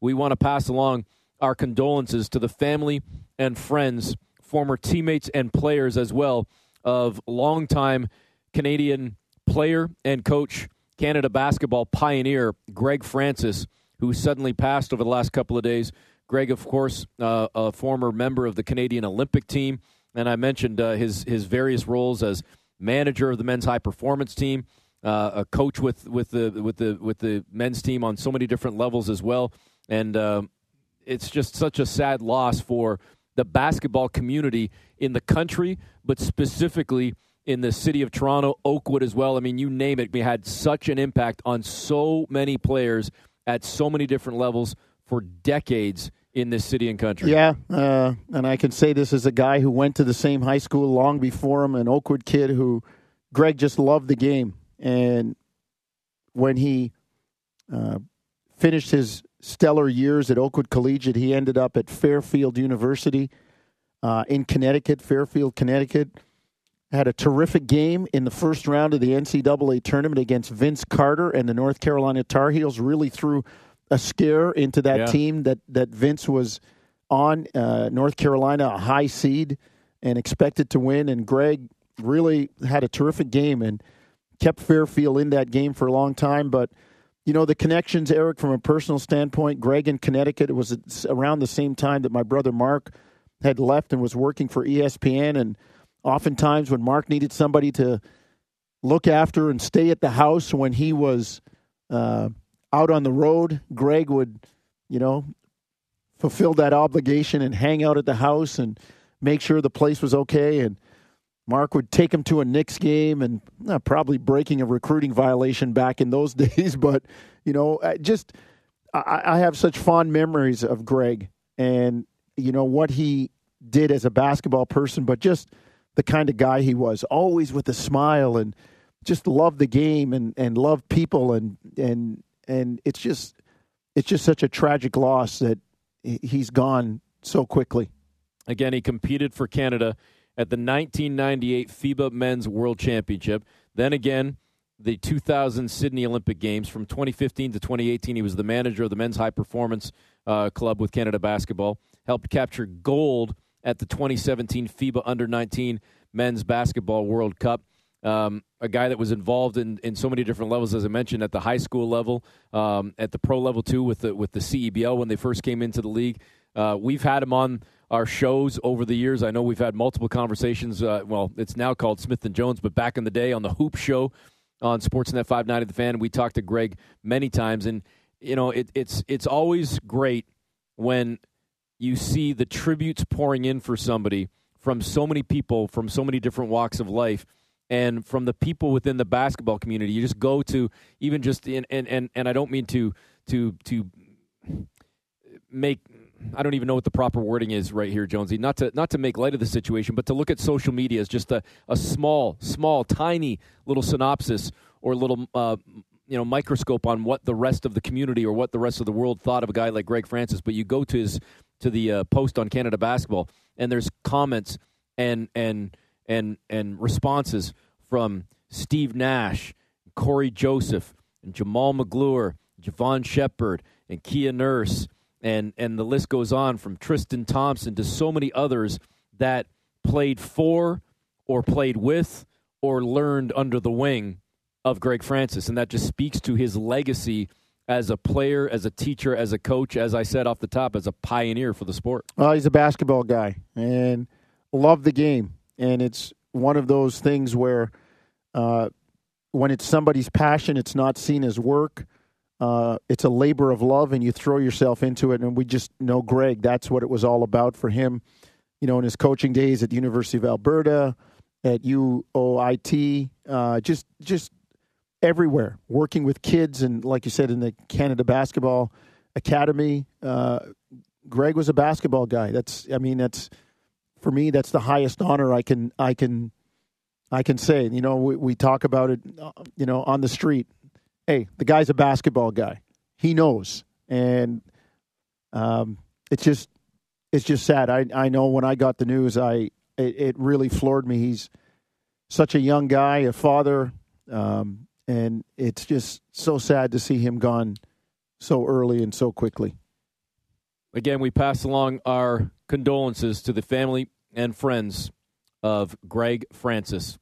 we want to pass along our condolences to the family and friends, former teammates and players as well, of longtime Canadian player and coach, Canada basketball pioneer Greg Francis, who suddenly passed over the last couple of days. Greg, of course, uh, a former member of the Canadian Olympic team, and I mentioned uh, his his various roles as manager of the men's high performance team, uh, a coach with with the with the with the men's team on so many different levels as well, and uh, it's just such a sad loss for the basketball community in the country, but specifically in the city of Toronto, Oakwood as well. I mean, you name it. We had such an impact on so many players at so many different levels for decades in this city and country. Yeah, uh, and I can say this as a guy who went to the same high school long before him, an Oakwood kid who Greg just loved the game. And when he uh, finished his stellar years at Oakwood Collegiate, he ended up at Fairfield University uh, in Connecticut, Fairfield, Connecticut. Had a terrific game in the first round of the NCAA tournament against Vince Carter and the North Carolina Tar Heels. Really threw a scare into that Yeah. team that that Vince was on. Uh, North Carolina, a high seed, and expected to win. And Greg really had a terrific game and kept Fairfield in that game for a long time. But you know the connections, Eric, from a personal standpoint. Greg in Connecticut it was around the same time that my brother Mark had left and was working for ESPN. And oftentimes, when Mark needed somebody to look after and stay at the house when he was uh, out on the road, Greg would, you know, fulfill that obligation and hang out at the house and make sure the place was okay. And Mark would take him to a Knicks game and uh, probably breaking a recruiting violation back in those days. But, you know, I just I, I have such fond memories of Greg and, you know, what he did as a basketball person, but just the kind of guy he was, always with a smile and just loved the game and, and loved people. And, and, and it's just, it's just such a tragic loss that he- he's gone so quickly. Again, he competed for Canada at the 1998 FIBA Men's World Championship. Then again, the 2000 Sydney Olympic Games. From 2015 to 2018, he was the manager of the Men's High Performance uh, Club with Canada Basketball. Helped capture gold at the 2017 FIBA Under 19 Men's Basketball World Cup. Um, a guy that was involved in, in so many different levels, as I mentioned, at the high school level, um, at the pro level too, with the with the CEBL when they first came into the league. Uh, we've had him on our shows over the years. I know we've had multiple conversations. Uh, well, it's now called Smith and Jones, but back in the day on the Hoop Show on Sportsnet 590 The Fan, we talked to Greg many times, and you know it, it's it's always great when you see the tributes pouring in for somebody from so many people from so many different walks of life and from the people within the basketball community you just go to even just in and and, and I don't mean to to to make I don't even know what the proper wording is right here, Jonesy. Not to not to make light of the situation, but to look at social media as just a, a small, small, tiny little synopsis or little uh, you know microscope on what the rest of the community or what the rest of the world thought of a guy like Greg Francis. But you go to his to the uh, post on Canada basketball, and there's comments and and and and responses from Steve Nash, Cory Joseph, and Jamaal Magloire, Jevohn Shepherd, and Kia Nurse, and and the list goes on from Tristan Thompson to so many others that played for or played with or learned under the wing of Greg Francis, and that just speaks to his legacy as a player, as a teacher, as a coach, as I said off the top, as a pioneer for the sport. Well, he's a basketball guy and loved the game. And it's one of those things where uh, when it's somebody's passion, it's not seen as work. Uh, it's a labor of love, and you throw yourself into it. And we just know Greg. That's what it was all about for him. You know, in his coaching days at the University of Alberta, at UOIT, uh, just just everywhere, working with kids, and like you said, in the Canada Basketball Academy. Uh, Greg was a basketball guy. That's I mean that's for me that's the highest honor I can I can I can say. You know, we, we talk about it uh, you know on the street. Hey, the guy's a basketball guy. He knows. And um it's just it's just sad. I I know when I got the news I it, it really floored me. He's such a young guy, a father, um, and it's just so sad to see him gone so early and so quickly. again, we pass along our condolences to the family and friends of Greg Francis.